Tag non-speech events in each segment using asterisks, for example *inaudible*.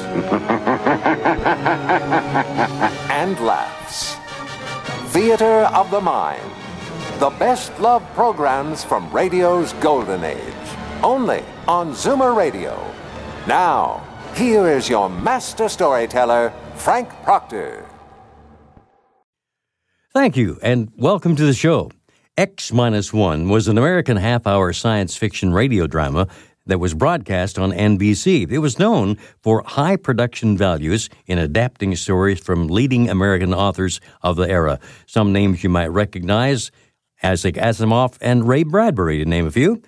*laughs* and laughs. Theater of the Mind. The best love programs from radio's golden age. Only on Zoomer Radio. Now, here is your master storyteller, Frank Proctor. Thank you, and welcome to the show. X Minus One was an American half hour science fiction radio drama that was broadcast on NBC. It was known for high production values in adapting stories from leading American authors of the era. Some names you might recognize Isaac Asimov and Ray Bradbury, to name a few.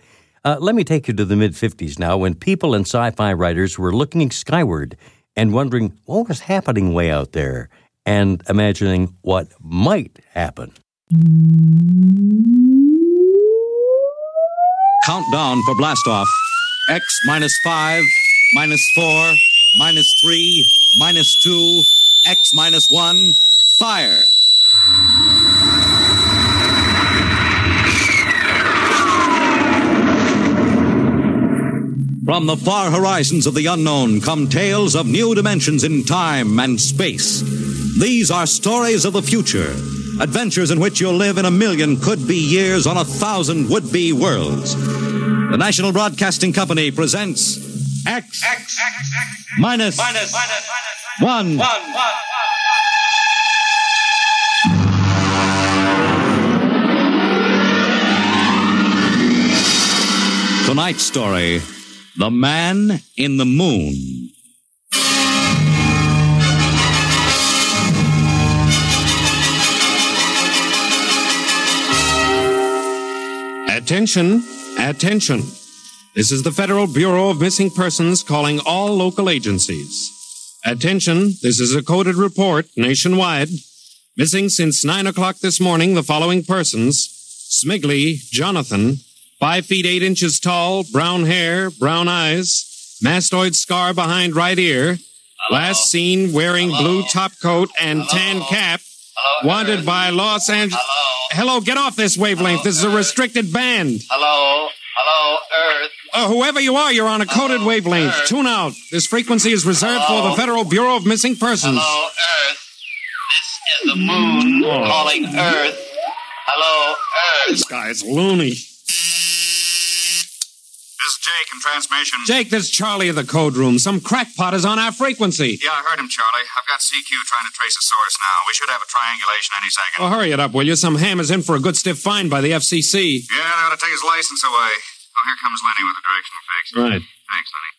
Uh, let me take you to the mid 50s now when people and sci fi writers were looking skyward and wondering what was happening way out there and imagining what might happen. Countdown for blastoff. X minus 5, minus 4, minus 3, minus 2, X minus 1, fire. From the far horizons of the unknown come tales of new dimensions in time and space. These are stories of the future, adventures in which you'll live in a million could be years on a thousand would be worlds. The National Broadcasting Company presents X, X, X, minus, minus, minus, one. one, one. Tonight's story The Man in the Moon. Attention, attention. This is the Federal Bureau of Missing Persons calling all local agencies. Attention, this is a coded report nationwide. Missing since 9 o'clock this morning the following persons Smigley, Jonathan, 5 feet 8 inches tall, brown hair, brown eyes, mastoid scar behind right ear, last seen wearing blue top coat and tan cap, wanted by Los Angeles. Hello, get off this wavelength. This is a restricted band. Hello, hello. Uh, whoever you are, you're on a coded wavelength. Tune out. This frequency is reserved for the Federal Bureau of Missing Persons. Hello, Earth. This is the moon calling Earth. Hello, Earth. This guy's loony. This is Jake in transmission. Jake, this is Charlie of the code room. Some crackpot is on our frequency. Yeah, I heard him, Charlie. I've got CQ trying to trace a source now. We should have a triangulation any second. Well, hurry it up, will you? Some ham is in for a good stiff fine by the FCC. Yeah, they ought to take his license away. Oh, here comes Lenny with the directional fix. Right. Thanks, Lenny.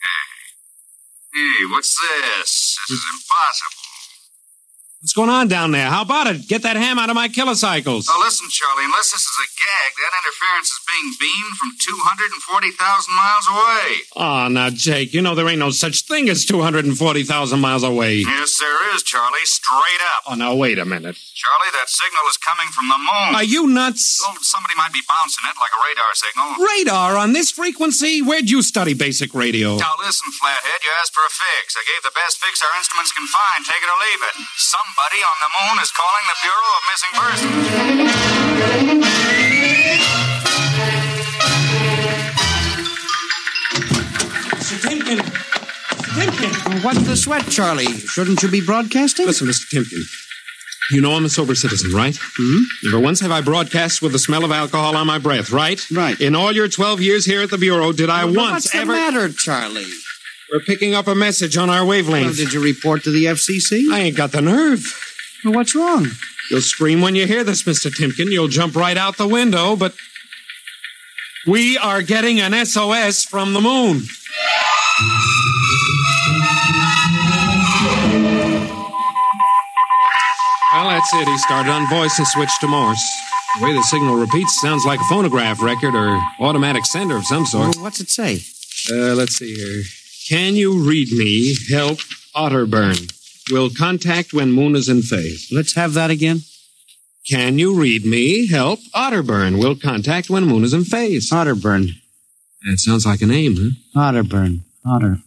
Hey. Hey, what's this? This is impossible. What's going on down there? How about it? Get that ham out of my kilocycles. Now, listen, Charlie, unless this is a gag, that interference is being beamed from 240,000 miles away. Oh, now, Jake, you know there ain't no such thing as 240,000 miles away. Yes, there is, Charlie. Straight up. Oh, now, wait a minute. Charlie, that signal is coming from the moon. Are you nuts? Oh, somebody might be bouncing it like a radar signal. Radar on this frequency? Where'd you study basic radio? Now, listen, Flathead, you asked for a fix. I gave the best fix our instruments can find. Take it or leave it. Somebody on the moon is calling the Bureau of Missing Persons. Mr. Timken. Mr. Timken. What's the sweat, Charlie? Shouldn't you be broadcasting? Listen, Mr. Timken. You know I'm a sober citizen, right? Mm-hmm. Never once have I broadcast with the smell of alcohol on my breath, right? Right. In all your 12 years here at the Bureau, did I But once What's the ever. matter, Charlie? We're picking up a message on our Well, wavelength. did you report to the FCC? I ain't got the nerve. Well, what's wrong? You'll scream when you hear this, Mr. Timken. You'll jump right out the window, but. We are getting an SOS from the moon. Well, that's it. He started on voice and switched to Morse. The way the signal repeats sounds like a phonograph record or automatic sender of some sort. Well, what's it say? Uh, let's see here. Can you read me? Help Otterburn. Will contact when moon is in phase. Let's have that again. Can you read me? Help Otterburn. Will contact when moon is in phase. Otterburn. That sounds like a name, huh? Otterburn. Otter.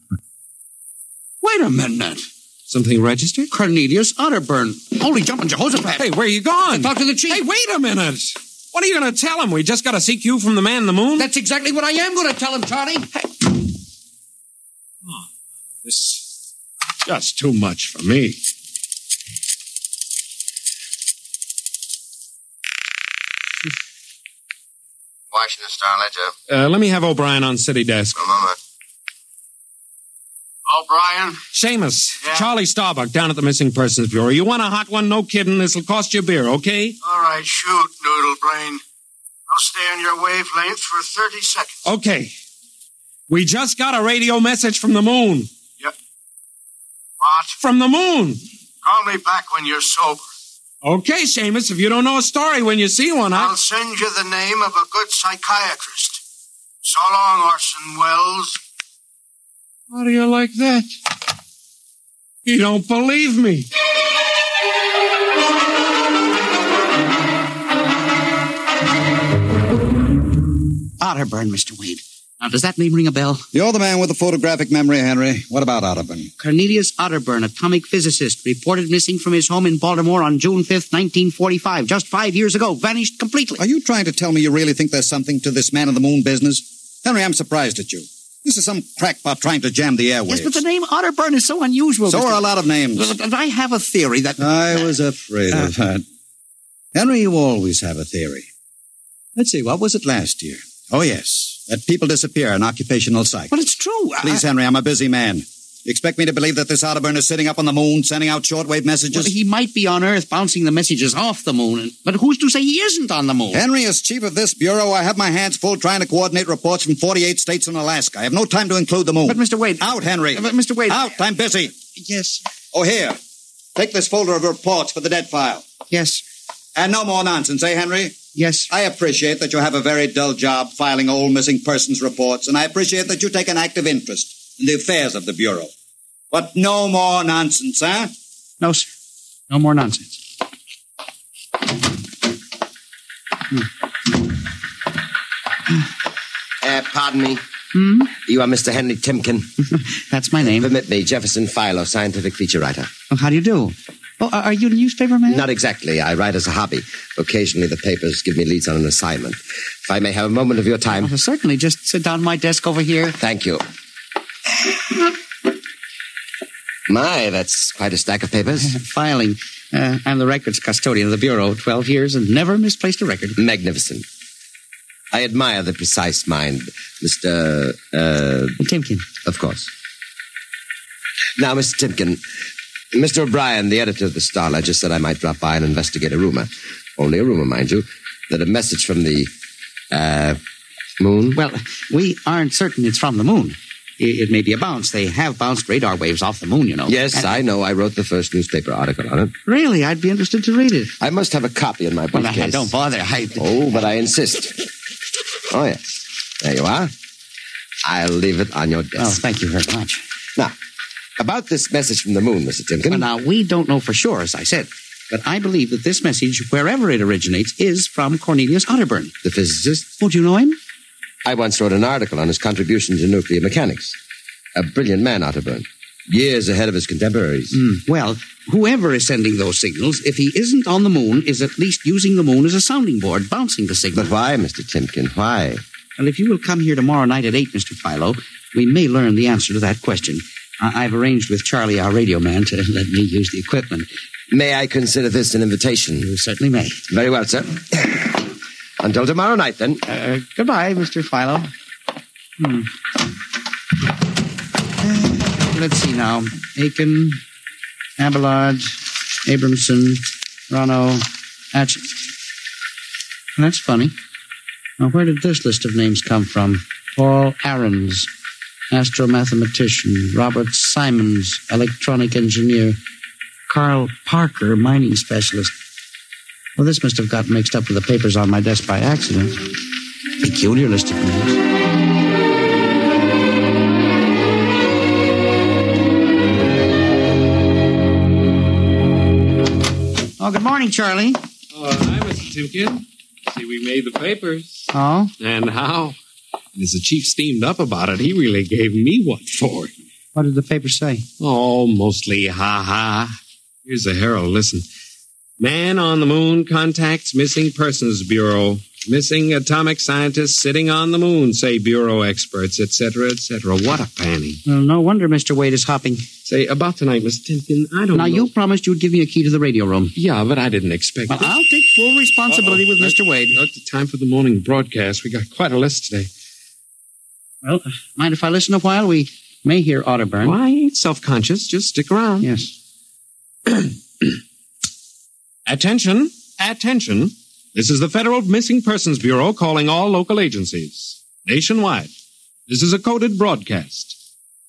Wait a minute. Something registered? Cornelius Otterburn. Holy jumping Jehoshaphat. Hey, where are you going? Talk to the chief. Hey, wait a minute. What are you going to tell him? We just got a CQ from the man in the moon? That's exactly what I am going to tell him, Charlie. This just too much for me. Washington Star Ledger. Uh, let me have O'Brien on city desk. A moment. O'Brien? Seamus, Yeah? Charlie Starbuck down at the Missing Persons Bureau. You want a hot one? No kidding. This'll cost you a beer, okay? All right, shoot, Noodle Brain. I'll stay on your wavelength for 30 seconds. Okay. We just got a radio message from the moon. Yep. What? From the moon. Call me back when you're sober. Okay, Seamus, if you don't know a story when you see one, I'll I'll... send you the name of a good psychiatrist. So long, Orson Welles. How do you like that? You don't believe me. Otterburn, Mr. Wade. Now, does that name ring a bell? You're the man with the photographic memory, Henry. What about Otterburn? Cornelius Otterburn, atomic physicist, reported missing from his home in Baltimore on June 5th, 1945, just five years ago. Vanished completely. Are you trying to tell me you really think there's something to this man in the moon business? Henry, I'm surprised at you. This is some crackpot trying to jam the airwaves. Yes, but the name Otterburn is so unusual. so Mr. are a lot of names. But I have a theory that. I was afraid of uh, that. Henry, you always have a theory. Let's see, what was it last year? Oh, yes. That people disappear in occupational psych. Well, it's true. I- Please, Henry, I'm a busy man. You expect me to believe that this Otterburn is sitting up on the moon, sending out shortwave messages? Well, he might be on Earth bouncing the messages off the moon, but who's to say he isn't on the moon? Henry, as chief of this bureau, I have my hands full trying to coordinate reports from 48 states and Alaska. I have no time to include the moon. But, Mr. Wade. Out, Henry. But, Mr. Wade. Out. I'm busy. Yes. Oh, here. Take this folder of reports for the dead file. Yes. And no more nonsense, eh, Henry? Yes. I appreciate that you have a very dull job filing old missing persons reports, and I appreciate that you take an active interest in the affairs of the Bureau. But no more nonsense, eh? No, sir. No more nonsense. Uh, pardon me. Hmm? You are Mr. Henry Timken. *laughs* That's my name. Permit me, Jefferson Philo, scientific feature writer. Oh, how do you do? Oh, are you a newspaper man? Not exactly. I write as a hobby. Occasionally, the papers give me leads on an assignment. If I may have a moment of your time. Certainly. Just sit down at my desk over here. Thank you. My, that's quite a stack of papers. *laughs* Filing. Uh, I'm the records custodian of the Bureau. Twelve years and never misplaced a record. Magnificent. I admire the precise mind, Mr. Uh, Timken. of course. Now, Mr. Timken, Mr. O'Brien, the editor of the Star Ledger, said I might drop by and investigate a rumor. Only a rumor, mind you. That a message from the, uh, moon? Well, we aren't certain it's from the moon. I- It may be a bounce. They have bounced radar waves off the moon, you know. Yes, And- I know. I wrote the first newspaper article on it. Really, I'd be interested to read it. I must have a copy in my Well, briefcase. I, don't bother. I, *laughs* Oh, but I insist. Oh, yes. There you are. I'll leave it on your desk. Oh, thank you very much. Now, about this message from the moon, Mr. Timken. Well, now, we don't know for sure, as I said, but I believe that this message, wherever it originates, is from Cornelius Otterburn. the physicist. Oh, do you know him? I once wrote an article on his contribution to nuclear mechanics. A brilliant man, Otterburn. Years ahead of his contemporaries. Hmm, well, whoever is sending those signals, if he isn't on the moon, is at least using the moon as a sounding board, bouncing the signal. But why, Mr. Timken? Why? Well, if you will come here tomorrow night at 8, Mr. Philo, we may learn the answer to that question. I- I've arranged with Charlie, our radio man, to let me use the equipment. May I consider this an invitation? You certainly may. Very well, sir. Until tomorrow night, then. Uh, goodbye, Mr. Philo. Hmm. Uh, let's see now. Aiken, Abelard, Abramson, Rano, Atch. That's funny. Now, where did this list of names come from? Paul Aarons, astromathematician, Robert Simons, electronic engineer, Carl Parker, mining specialist. Well, this must have got mixed up with the papers on my desk by accident. Peculiar list of names. Oh, good morning, Charlie. Oh, hi, Mr. Timken. See, we made the papers. Oh? And how? And as the chief steamed up about it, he really gave me what for. What did the paper say? Oh, mostly ha ha. Here's the Herald. Listen. Man on the moon contacts Missing Persons Bureau. Missing atomic scientists sitting on the moon, say Bureau experts, etc., etc. What a panning. Well, no wonder Mr. Wade is hopping. Say, about tonight, Mr. Timken, I don't know. Now, know. you promised you'd give me a key to the radio room. Yeah, but I didn't expect Well, it. I'll take full responsibility with Mr. Wade. Uh, the time for the morning broadcast. We got quite a list today. Well, mind if I listen a while? We may hear Otterburn. Why, I ain't self-conscious. Just stick around. Yes. *clears throat* Attention, attention. This is the Federal Missing Persons Bureau calling all local agencies nationwide. This is a coded broadcast.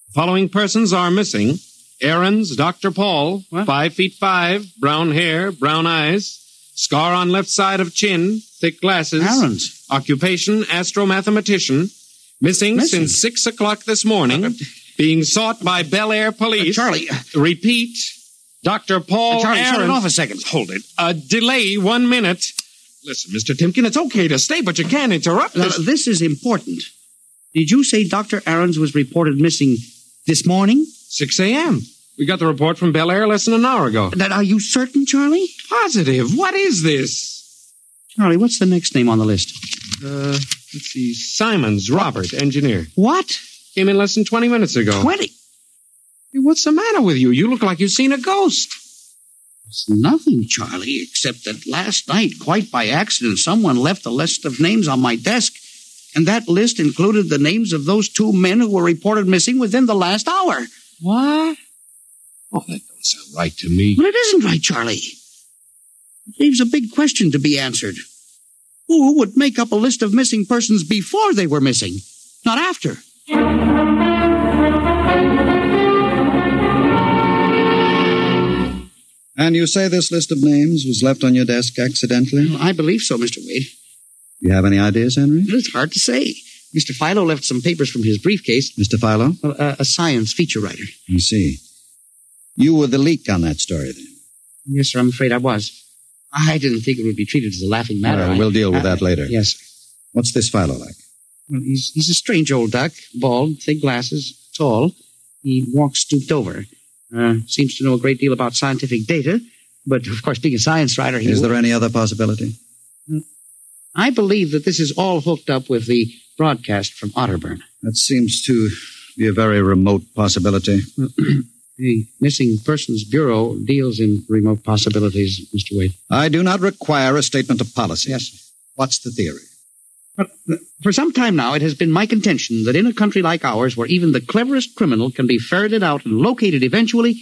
The following persons are missing. Aarons Dr. Paul, What? five feet five, brown hair, brown eyes, scar on left side of chin, thick glasses. Aarons. Occupation, astromathematician. Missing, Missing? since six o'clock this morning. being sought by Bel Air Police. Uh, Charlie. Repeat. Dr. Paul Uh, Charlie, shut it off a second. Hold it. A delay, one minute. Listen, Mr. Timken, it's okay to stay, but you can't interrupt Now, us. this is important. Did you say Dr. Aarons was reported missing this morning? 6 a.m. We got the report from Bel Air less than an hour ago. That, are you certain, Charlie? Positive. What is this? Charlie, what's the next name on the list? Uh, let's see. Simons, Robert, engineer. What? Came in less than 20 minutes ago. 20. Hey, What's the matter with you? You look like you've seen a ghost. It's nothing, Charlie, except that last night, quite by accident, someone left a list of names on my desk, and that list included the names of those two men who were reported missing within the last hour. What? Oh, that don't sound right to me. Well, it isn't right, Charlie. It leaves a big question to be answered. Who would make up a list of missing persons before they were missing, not after? And you say this list of names was left on your desk accidentally? I believe so, Mr. Wade. Do you have any ideas, Henry? It's hard to say. Mr. Philo left some papers from his briefcase. Mr. Philo? Well, uh, a science feature writer. I see. You were the leak on that story, then? Yes, sir, I'm afraid I was. I didn't think it would be treated as a laughing matter. We'll deal with that later. Yes. What's this fellow like? Well, he's, he's a strange old duck, bald, thick glasses, tall. He walks stooped over. Uh, seems to know a great deal about scientific data, but of course, being a science writer, he Is there any other possibility? I believe that this is all hooked up with the broadcast from Otterburn. That seems to be a very remote possibility. *clears throat* The Missing Persons Bureau deals in remote possibilities, Mr. Wade. I do not require a statement of policy. Yes. What's the theory? For some time now, it has been my contention that in a country like ours, where even the cleverest criminal can be ferreted out and located eventually,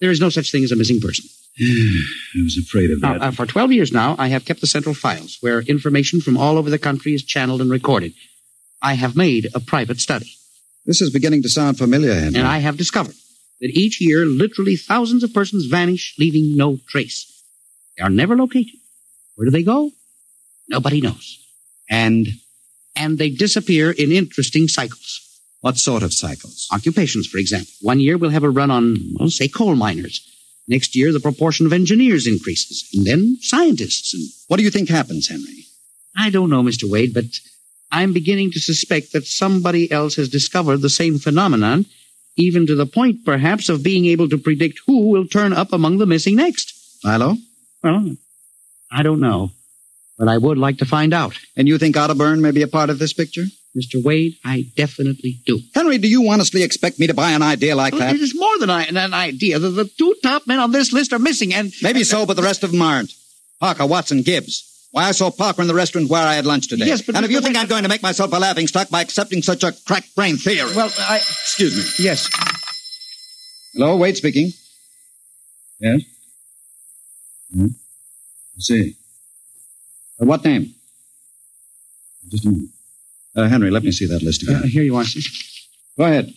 there is no such thing as a missing person. *sighs* I was afraid of Now, uh, for 12 years now, I have kept the central files where information from all over the country is channeled and recorded. I have made a private study, This is beginning to sound familiar, Henry. and I have discovered that each year, literally thousands of persons vanish, leaving no trace. They are never located. Where do they go? Nobody knows. And And they disappear in interesting cycles. what sort of cycles? Occupations, for example. One year we'll have a run on, well, say, coal miners. Next year, the proportion of engineers increases, and then scientists. And What do you think happens, Henry? I don't know, Mr. Wade, but I'm beginning to suspect that somebody else has discovered the same phenomenon, even to the point, perhaps, of being able to predict who will turn up among the missing next. Philo? Well, I don't know, but I would like to find out. And you think Otterburn may be a part of this picture? Mr. Wade, I definitely do. Henry, do you honestly expect me to buy an idea like Well, that? It is more than an idea. The, the two top men on this list are missing, and Maybe so, but the rest of them aren't. Parker, Watson, Gibbs. Why, I saw Parker in the restaurant where I had lunch today. Yes, but and if you think I'm going to make myself a laughing stock by accepting such a crack brain theory. well, I excuse me. yes. Hello, Wade speaking. Yes? Hmm? I see. Uh, what name? Just a moment. Uh, Henry, let me see that list again. Uh, here you are, sir. Go ahead. I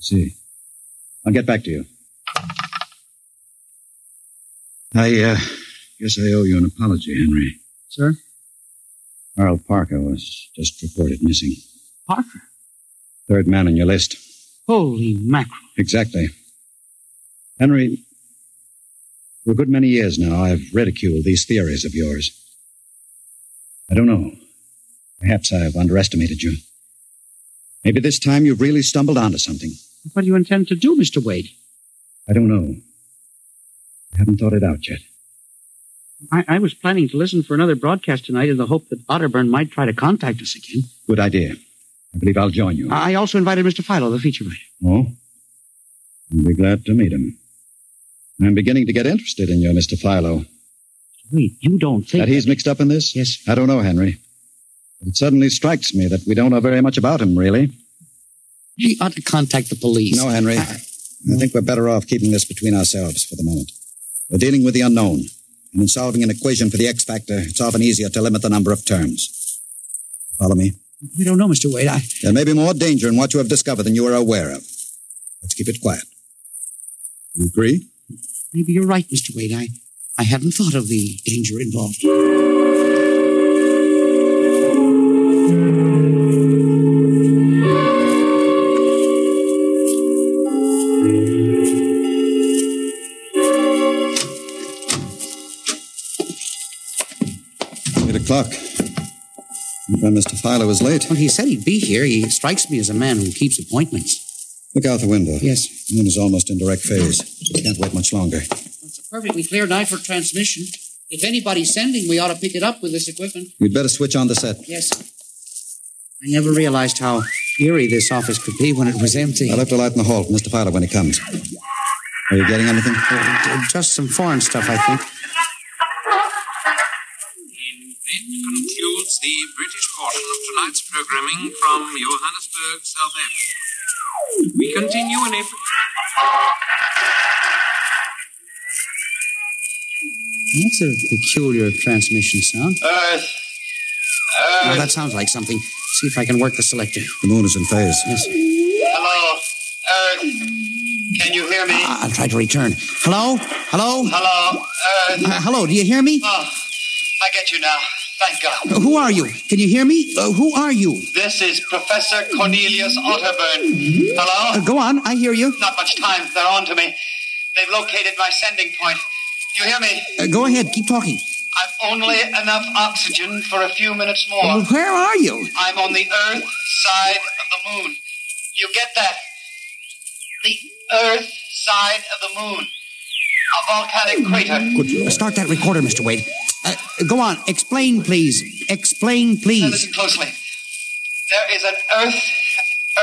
see. I'll get back to you. I uh, guess I owe you an apology, Henry. Sir? Carl Parker was just reported missing. Parker. Third man on your list. Holy mackerel. Exactly. Henry, For a good many years now, I've ridiculed these theories of yours. I don't know. Perhaps I've underestimated you. Maybe this time you've really stumbled onto something. What do you intend to do, Mr. Wade? I don't know. I haven't thought it out yet. I, I was planning to listen for another broadcast tonight in the hope that Otterburn might try to contact us again. Good idea. I believe I'll join you. I also invited Mr. Philo, the feature writer. Oh? I'll be glad to meet him. I'm beginning to get interested in you, Mr. Philo. Wait, you don't think That he's mixed up in this? Yes. I don't know, Henry. But it suddenly strikes me that we don't know very much about him, really. he ought to contact the police? No, Henry. Ah. I think we're better off keeping this between ourselves for the moment. We're dealing with the unknown, and in solving an equation for the X factor, it's often easier to limit the number of terms. Follow me? I don't know, Mr. Wade. I, There may be more danger in what you have discovered than you are aware of. Let's keep it quiet. You agree? maybe you're right, Mr. Wade. I, I hadn't thought of the danger involved. O'clock. My friend Mr. Philo is late. Well, he said he'd be here. He strikes me as a man who keeps appointments. Look out the window. Yes. The moon is almost in direct phase. We can't wait much longer. It's a perfectly clear night for transmission. If anybody's sending, we ought to pick it up with this equipment. You'd better switch on the set. Yes. I never realized how eerie this office could be when it was empty. I'll have to light in the hall for Mr. Philo when he comes. Are you getting anything? Uh, just some foreign stuff, I think. Portion of tonight's programming from Johannesburg, South Africa. We continue in April. That's a peculiar transmission sound. Earth. Now, Earth. that sounds like something. See if I can work the selector. The moon is in phase. Yes. Hello. Earth. Can you hear me? I- I'll try to return. Hello? Hello? Hello. Earth. Uh, hello, do you hear me? Oh, I get you now. Thank God. Uh, who are you? Can you hear me? Uh, who are you? This is Professor Cornelius Otterburn. Hello? Uh, go on, I hear you. Not much time. They're on to me. They've located my sending point. You hear me? Uh, go ahead, keep talking. I've only enough oxygen for a few minutes more. Uh, where are you? I'm on the Earth side of the moon. You get that? The Earth side of the moon. A volcanic crater. Good. Start that recorder, Mr. Wade. Uh, go on, explain, please. Explain, Now please. listen closely. There is an Earth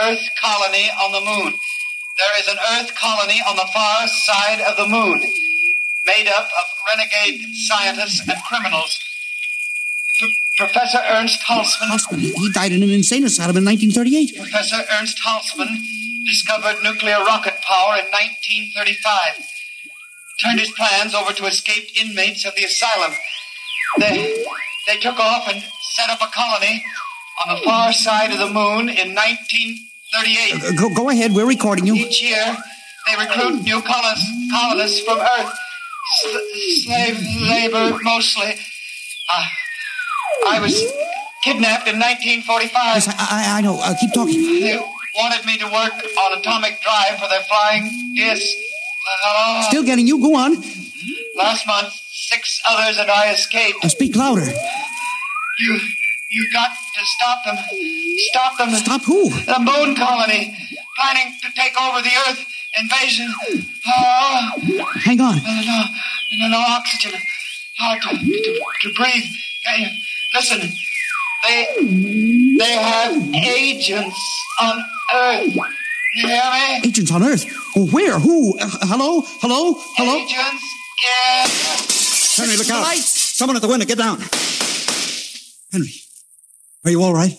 Earth colony on the moon. There is an Earth colony on the far side of the moon, made up of renegade scientists and criminals. P- Professor Ernst Halsman Houseman, he died in an insane asylum in 1938. Professor Ernst Halsman discovered nuclear rocket power in 1935. Turned his plans over to escaped inmates of the asylum. They, they took off and set up a colony on the far side of the moon in 1938. Uh, go, go ahead, we're recording you. Each year, they recruit new colonists, colonists from Earth. S- slave labor, mostly. Uh, I was kidnapped in 1945. Yes, I, I, I know. Uh, keep talking. They wanted me to work on atomic drive for their flying disc. Still getting you. Go on. Last month, six others and I escaped. Uh, speak louder. You, you got to stop them. Stop them. Stop who? The moon colony, planning to take over the Earth invasion. Oh, Hang on. no, no, no, no oxygen. Hard to, to, to breathe. Listen, they, they have agents on Earth. You hear me? Agents on Earth. Oh, where? Who? Uh, hello? Hello? Hello? Agents in. Henry, look out. lights. Someone at the window, get down. Henry, are you all right?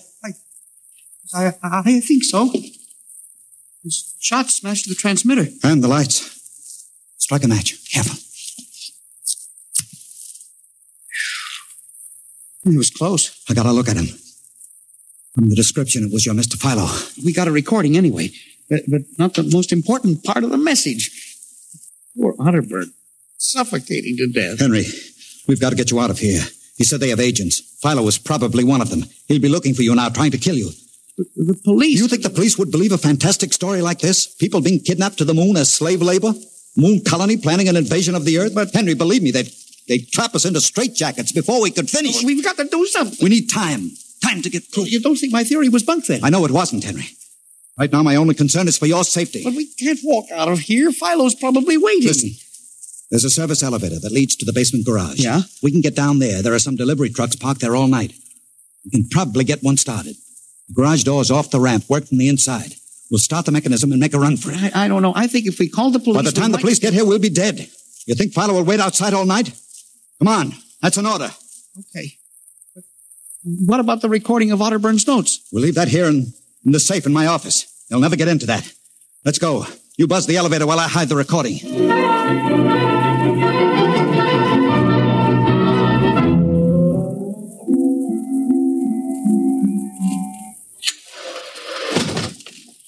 I, I, I think so. His shot smashed the transmitter. And the lights. Strike a match. Careful. It was close. I gotta look at him. From the description, it was your Mr. Philo. We got a recording anyway, but, but not the most important part of the message. Poor Otterburn, suffocating to death. Henry, we've got to get you out of here. He said they have agents. Philo was probably one of them. He'll be looking for you now, trying to kill you. The, the police. You think the police would believe a fantastic story like this? People being kidnapped to the moon as slave labor? Moon colony planning an invasion of the Earth? But Henry, believe me, they'd, they'd trap us into straitjackets before we could finish. We've got to do something. We need time. Time to get through. You don't think my theory was bunk then? I know it wasn't, Henry. Right now, my only concern is for your safety. But we can't walk out of here. Philo's probably waiting. Listen, there's a service elevator that leads to the basement garage. Yeah? We can get down there. There are some delivery trucks parked there all night. We can probably get one started. The garage door's off the ramp, work from the inside. We'll start the mechanism and make a run for it. I, I don't know. I think if we call the police. By the time the might- police get here, we'll be dead. You think Philo will wait outside all night? Come on. That's an order. Okay. But what about the recording of Otterburn's notes? We'll leave that here in, in the safe in my office. They'll never get into that. Let's go. You buzz the elevator while I hide the recording.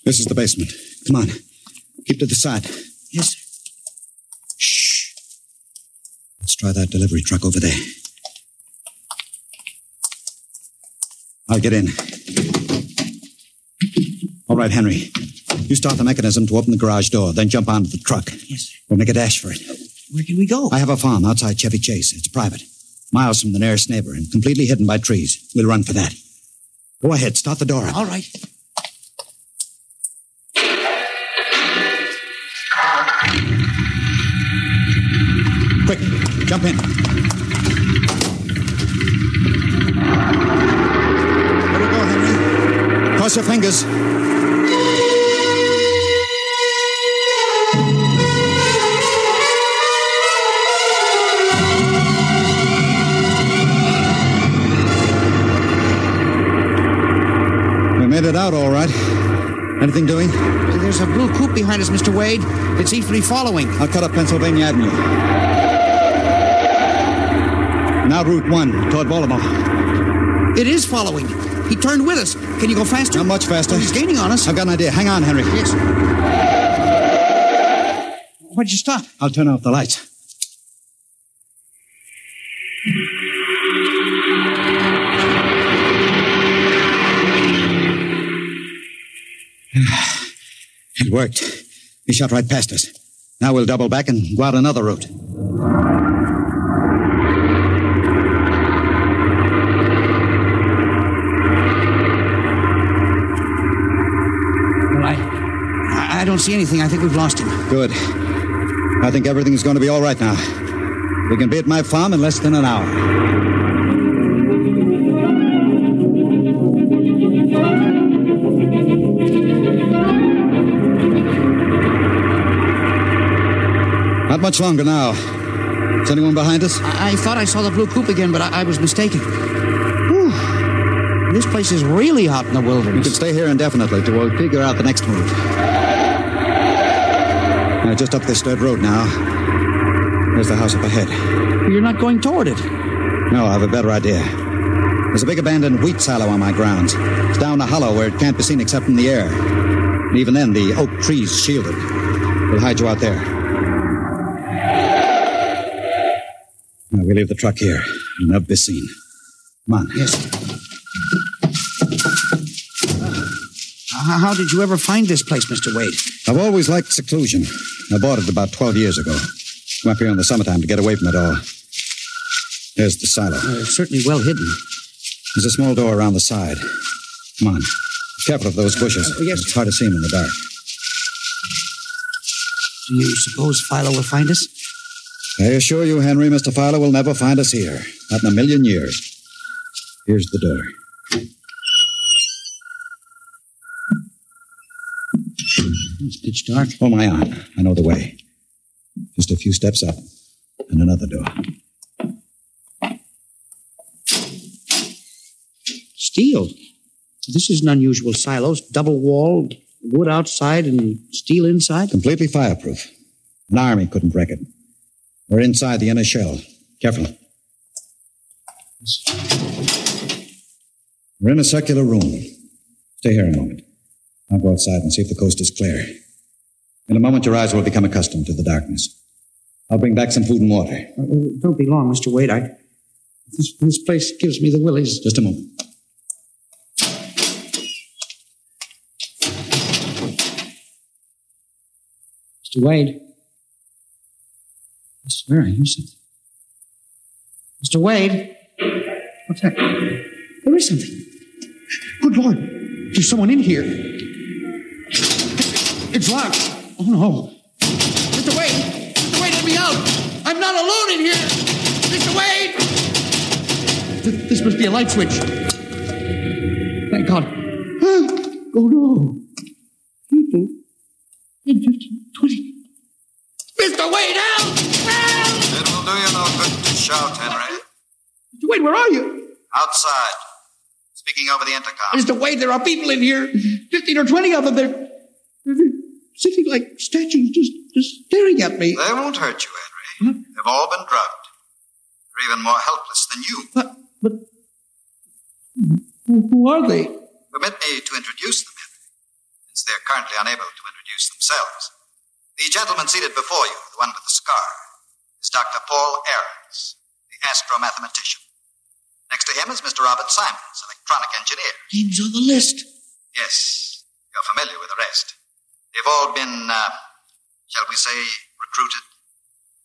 This is the basement. Come on. Keep to the side. Yes, sir. Shh. Let's try that delivery truck over there. I'll get in. All right, Henry. You start the mechanism to open the garage door, then jump onto the truck. Yes, sir. We'll make a dash for it. Where can we go? I have a farm outside Chevy Chase. It's private. Miles from the nearest neighbor and completely hidden by trees. We'll run for that. Go ahead, start the door up. All right. Quick, jump in. Let her go, Henry. Cross your fingers. Anything doing? There's a blue coupe behind us, Mr. Wade. It seems to be following. I'll cut up Pennsylvania Avenue. Now Route 1 toward Baltimore. It is following. He turned with us. Can you go faster? Not much faster. He's gaining on us. I've got an idea. Hang on, Henry. Yes. Why'd you stop? I'll turn off the lights. Worked. He shot right past us. Now we'll double back and go out another route. Well, I, I- I don't see anything. I think we've lost him. Good. I think everything's going to be all right now. We can be at my farm in less than an hour. Much longer now. Is anyone behind us? I, I thought I saw the blue coupe again, but I, I was mistaken. Whew. This place is really hot in the wilderness. We can stay here indefinitely till we figure out the next move. Now, just up this dirt road now. There's the house up ahead. You're not going toward it. No, I have a better idea. There's a big abandoned wheat silo on my grounds. It's down a hollow where it can't be seen except from the air. And even then, the oak trees shield it. We'll hide you out there. We leave the truck here. You'll never be seen. Come on. Yes. How, how did you ever find this place, Mr. Wade? I've always liked seclusion. I bought it about 12 years ago. Come up here in the summertime to get away from it all. There's the silo. Uh, certainly well hidden. There's a small door around the side. Come on. Be careful of those bushes. Uh, yes. It's hard to see them in the dark. Do you suppose Philo will find us? I assure you, Henry, Mr. Philo will never find us here. Not in a million years. Here's the door. It's pitch dark. Hold my arm. I know the way. Just a few steps up, and another door. Steel. This is an unusual silos. Double walled, wood outside and steel inside. Completely fireproof. An army couldn't wreck it. We're inside the inner shell. Careful. We're in a circular room. Stay here a moment. I'll go outside and see if the coast is clear. In a moment, your eyes will become accustomed to the darkness. I'll bring back some food and water. Uh, don't be long, Mr. Wade. I, this, this place gives me the willies. Just a moment. Mr. Wade. Swear I hear something. Mr. Wade? What's that? There is something. Good Lord. There's someone in here. It's locked. Oh, no. Mr. Wade! Mr. Wade, let me out! I'm not alone in here! Mr. Wade! Th- This must be a light switch. Thank God. Oh, no. People in 1520. Mr. Wade, help! Shout, Henry. Mr. Wade, where are you? Outside. Speaking over the intercom. Mr. Wade, there are people in here. 15 or 20 of them. They're, they're sitting like statues, just, just staring at me. They won't hurt you, Henry. They've all been drugged. They're even more helpless than you. But, but, who, who are they? Permit me to introduce them, Henry, since they're currently unable to introduce themselves. The gentleman seated before you, the one with the scar, is Dr. Paul Aarons, the astromathematician. Next to him is Mr. Robert Simons, electronic engineer. Names on the list. Yes, you're familiar with the rest. They've all been, uh, shall we say, recruited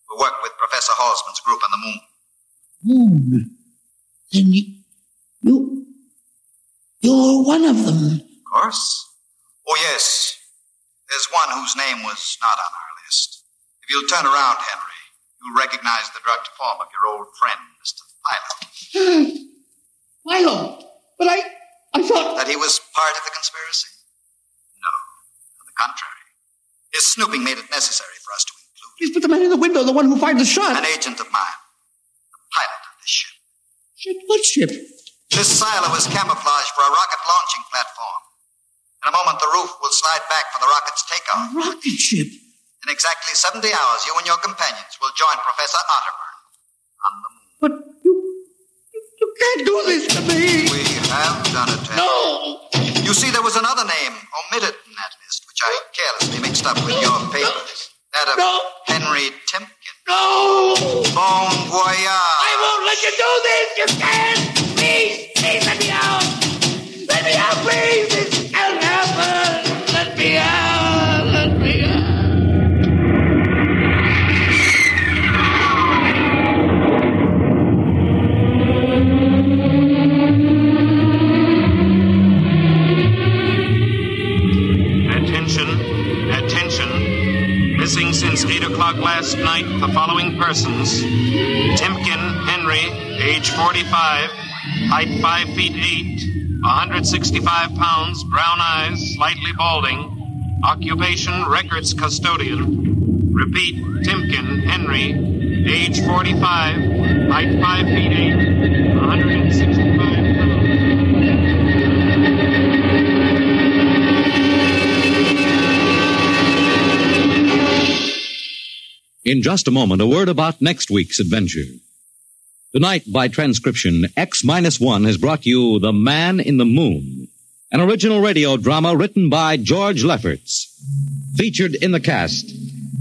to work with Professor Halsman's group on the moon. Moon. Then you, you, you're one of them. Of course. Oh, yes. There's one whose name was not on our list. If you'll turn around, Henry, you'll recognize the drugged form of your old friend, Mr. Philo. Hmm. Milo. But I, I thought. That he was part of the conspiracy? No. On the contrary. His snooping made it necessary for us to include Yes, but the man in the window, the one who fired the shot. an agent of mine, the pilot of this ship. Shit, what ship? This silo is camouflaged for a rocket launching platform. In a moment, the roof will slide back for the rocket's takeoff. Rocket ship. In exactly 70 hours, you and your companions will join Professor Otterburn on the moon. But you, you, you can't do this to me. We have done it. No. You see, there was another name omitted in that list, which I carelessly mixed up with your papers. That of No. Henry Timken. No. Bon voyage. I won't let you do this. You can't. Persons Timken Henry, age 45, height 5 feet 8, 165 pounds, brown eyes, slightly balding, occupation records custodian. Repeat, Timken Henry, age 45, height 5 feet 8, 165 pounds. In just a moment, a word about next week's adventure. Tonight, by transcription, X minus one has brought you The Man in the Moon, an original radio drama written by George Lefferts. Featured in the cast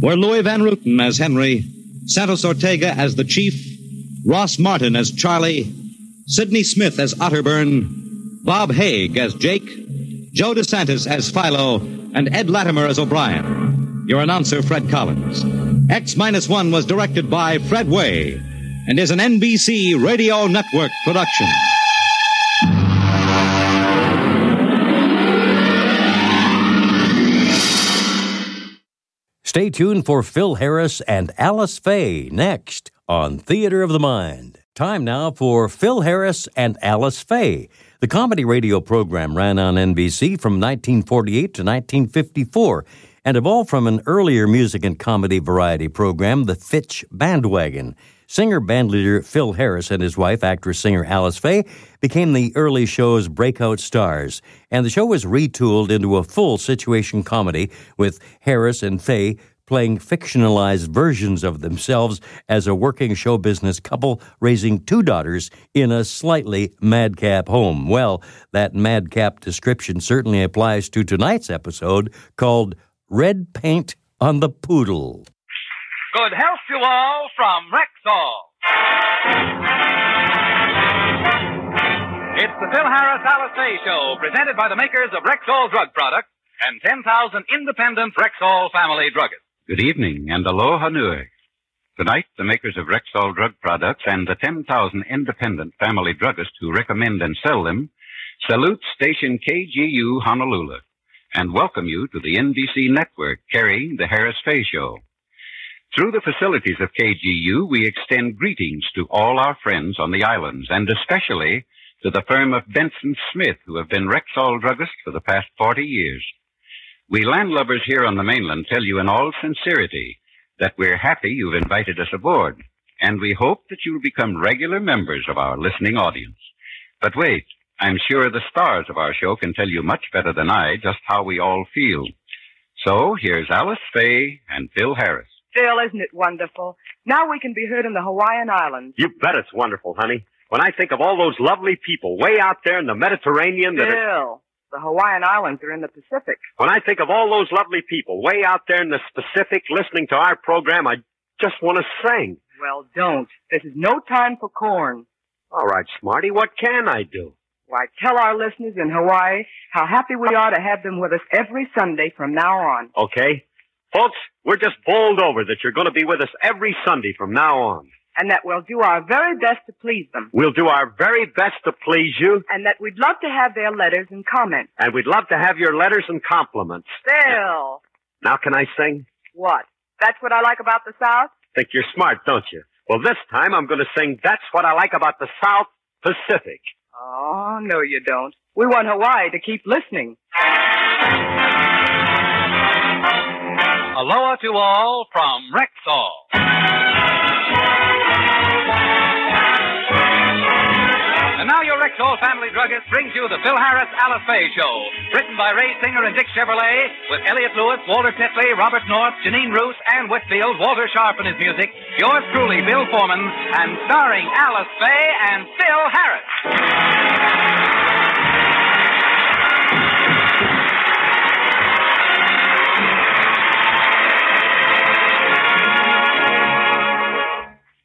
were Luis Van Rooten as Henry, Santos Ortega as the Chief, Ross Martin as Charlie, Sidney Smith as Otterburn, Bob Haig as Jake, Joe DeSantis as Philo, and Ed Latimer as O'Brien. Your announcer, Fred Collins. X minus one was directed by Fred Weihe and is an NBC Radio Network production. Stay tuned for Phil Harris and Alice Faye next on Theater of the Mind. Time now for Phil Harris and Alice Faye. The comedy radio program ran on NBC from 1948 to 1954 and evolved from an earlier music and comedy variety program, The Fitch Bandwagon. Singer bandleader Phil Harris and his wife, actress singer Alice Faye, became the early show's breakout stars, and the show was retooled into a full situation comedy with Harris and Faye playing fictionalized versions of themselves as a working show business couple raising two daughters in a slightly madcap home. Well, that madcap description certainly applies to tonight's episode called Red Paint on the Poodle. Good health to all from Rexall. It's the Phil Harris Alice Faye Show, presented by the makers of Rexall drug products and 10,000 independent Rexall family druggists. Good evening and aloha nui. Tonight, the makers of Rexall drug products and the 10,000 independent family druggists who recommend and sell them salute station KGU Honolulu and welcome you to the NBC network carrying the Harris Faye Show. Through the facilities of KGU, we extend greetings to all our friends on the islands and especially to the firm of Benson Smith who have been Rexall druggists for the past 40 years. We landlubbers here on the mainland tell you in all sincerity that we're happy you've invited us aboard, and we hope that you'll become regular members of our listening audience. But wait, I'm sure the stars of our show can tell you much better than I just how we all feel. So here's Alice Faye and Phil Harris. Phil, isn't it wonderful? Now we can be heard in the Hawaiian Islands. You bet it's wonderful, honey. When I think of all those lovely people way out there in the Mediterranean that are... Phil, the Hawaiian Islands are in the Pacific. When I think of all those lovely people way out there in the Pacific listening to our program, I just want to sing. Well, don't. This is no time for corn. All right, Smarty, what can I do? Why, tell our listeners in Hawaii how happy we are to have them with us every Sunday from now on. Okay? Folks, we're just bowled over that you're going to be with us every Sunday from now on. And that we'll do our very best to please them. We'll do our very best to please you, And that we'd love to have their letters and comments. and we'd love to have your letters and compliments. Phil! Now can I sing? What? That's what I like about the South? Think you're smart, don't you? Well, this time I'm going to sing That's What I Like About the South Pacific. Oh, no, you don't. We want Hawaii to keep listening. Aloha to all from Rexall. Rexall family druggist brings you the Phil Harris Alice Faye Show. Written by Ray Singer and Dick Chevillat, with Elliott Lewis, Walter Tetley, Robert North, Jeanine Roose, Anne Whitfield, Walter Scharf and his music. Yours truly, Bill Forman, and starring Alice Faye and Phil Harris.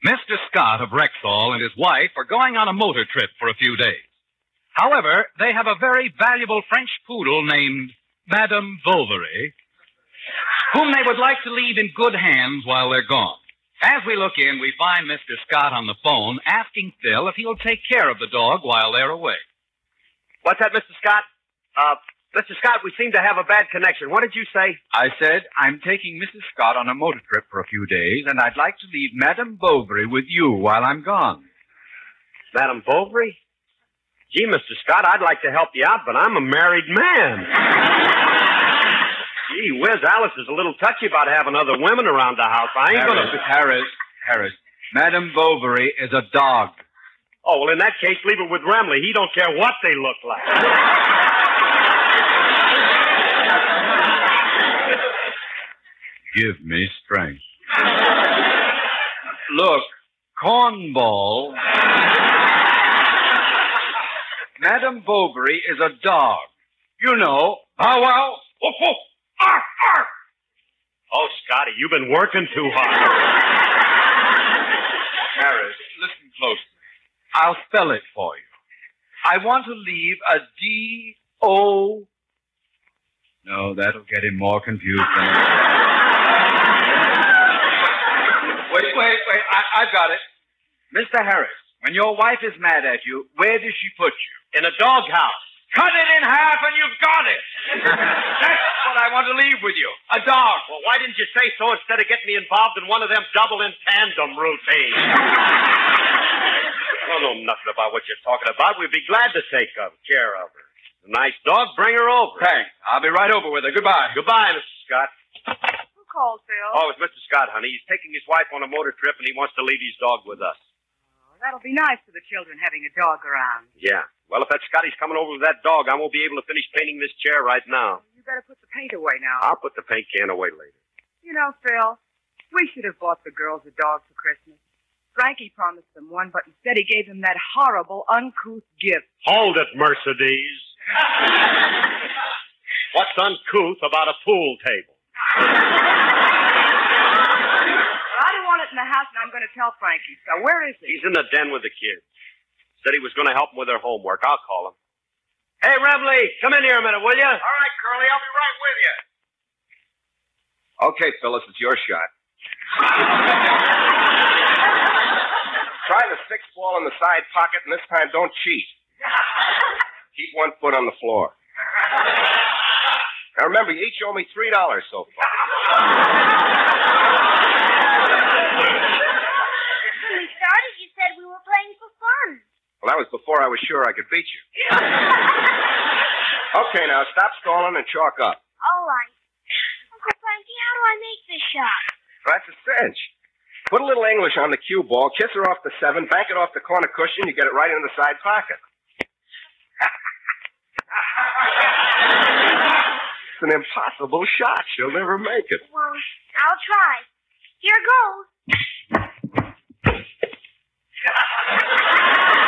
Mr. Scott of Rexall and his wife are going on a motor trip for a few days. However, they have a very valuable French poodle named Madame Bovary, whom they would like to leave in good hands while they're gone. As we look in, we find Mr. Scott on the phone asking Phil if he'll take care of the dog while they're away. What's that, Mr. Scott? Uh, Mr. Scott, we seem to have a bad connection. What did you say? I said, I'm taking Mrs. Scott on a motor trip for a few days, and I'd like to leave Madame Bovary with you while I'm gone. Madame Bovary? Gee, Mr. Scott, I'd like to help you out, but I'm a married man. *laughs* Gee whiz, Alice is a little touchy about having other women around the house. I ain't Harris, gonna... Harris, Harris, Madame Bovary is a dog. Oh, well, in that case, leave it with Remley. He don't care what they look like. *laughs* Give me strength. Look, cornball. Madame Bovary is a dog. You know, bow wow, woof woof, arf arf. Oh, Scotty, you've been working too hard. Harris, listen closely. I'll spell it for you. I want to leave a D O. No, that'll get him more confused than. Wait, wait. I, I've got it. Mr. Harris, when your wife is mad at you, where does she put you? In a doghouse. Cut it in half and you've got it. *laughs* That's what I want to leave with you. A dog. Well, why didn't you say so instead of getting me involved in one of them double in tandem routines? I don't know nothing about what you're talking about. We'd be glad to take care of her. A nice dog, bring her over. Thanks. I'll be right over with her. Goodbye. Goodbye, Mr. Scott. Called, Phil? Oh, it's Mr. Scott, honey. He's taking his wife on a motor trip and he wants to leave his dog with us. Oh, that'll be nice for the children having a dog around. Yeah. Well, if that Scotty's coming over with that dog, I won't be able to finish painting this chair right now. You better put the paint away now. I'll put the paint can away later. You know, Phil, we should have bought the girls a dog for Christmas. Frankie promised them one, but instead he gave them that horrible, uncouth gift. Hold it, Mercedes. *laughs* What's uncouth about a pool table? *laughs* Well, I don't want it in the house, and I'm going to tell Frankie. So where is he? He's in the den with the kids. Said he was going to help them with their homework. I'll call him. Hey, Remley, come in here a minute, will you? All right, Curly. I'll be right with you. Okay, Phyllis, it's your shot. *laughs* Try the sixth ball in the side pocket, and this time don't cheat. *laughs* Keep one foot on the floor. *laughs* Now remember, you each owe me three dollars so far. When we started, you said we were playing for fun. Well, that was before I was sure I could beat you. *laughs* okay, now stop stalling and chalk up. All right. Uncle Frankie, how do I make this shot? That's a cinch. Put a little English on the cue ball, kiss her off the seven, bank it off the corner cushion, you get it right in the side pocket. *laughs* it's an impossible shot. She'll never make it. Well, I'll try. Here goes. *laughs*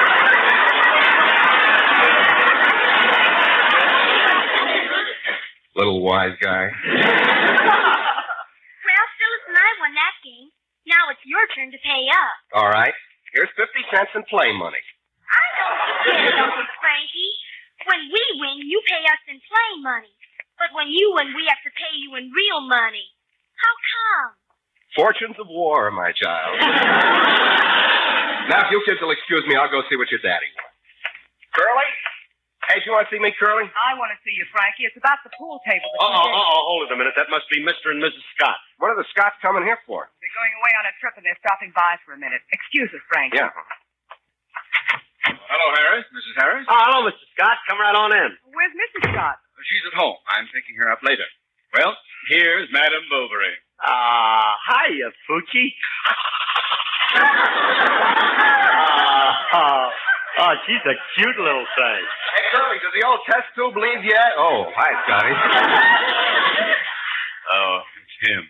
Little wise guy. *laughs* Well, Phyllis and I won that game. Now it's your turn to pay up. All right. Here's 50 cents in play money. I don't get it, Uncle Frankie. When we win, you pay us in play money. But when you win, we have to pay you in real money. How come? Fortunes of war, my child. *laughs* now, if you kids will excuse me, I'll go see what your daddy wants. Curly? Hey, do you want to see me, Curly? I want to see you, Frankie. It's about the pool table. that Uh you oh, did. uh oh, hold it a minute. That must be Mr. and Mrs. Scott. What are the Scotts coming here for? They're going away on a trip and they're stopping by for a minute. Excuse us, Frankie. Yeah. Hello, Harris. Mrs. Harris? Oh, hello, Mr. Scott. Come right on in. Where's Mrs. Scott? She's at home. I'm picking her up later. Well, here's Madame Bovary. Ah, hiya, Poochie. Ah, *laughs* oh, she's a cute little thing. Hey, Curly, does the old test tube leave yet? Oh, hi, Scotty. *laughs* Oh, it's him.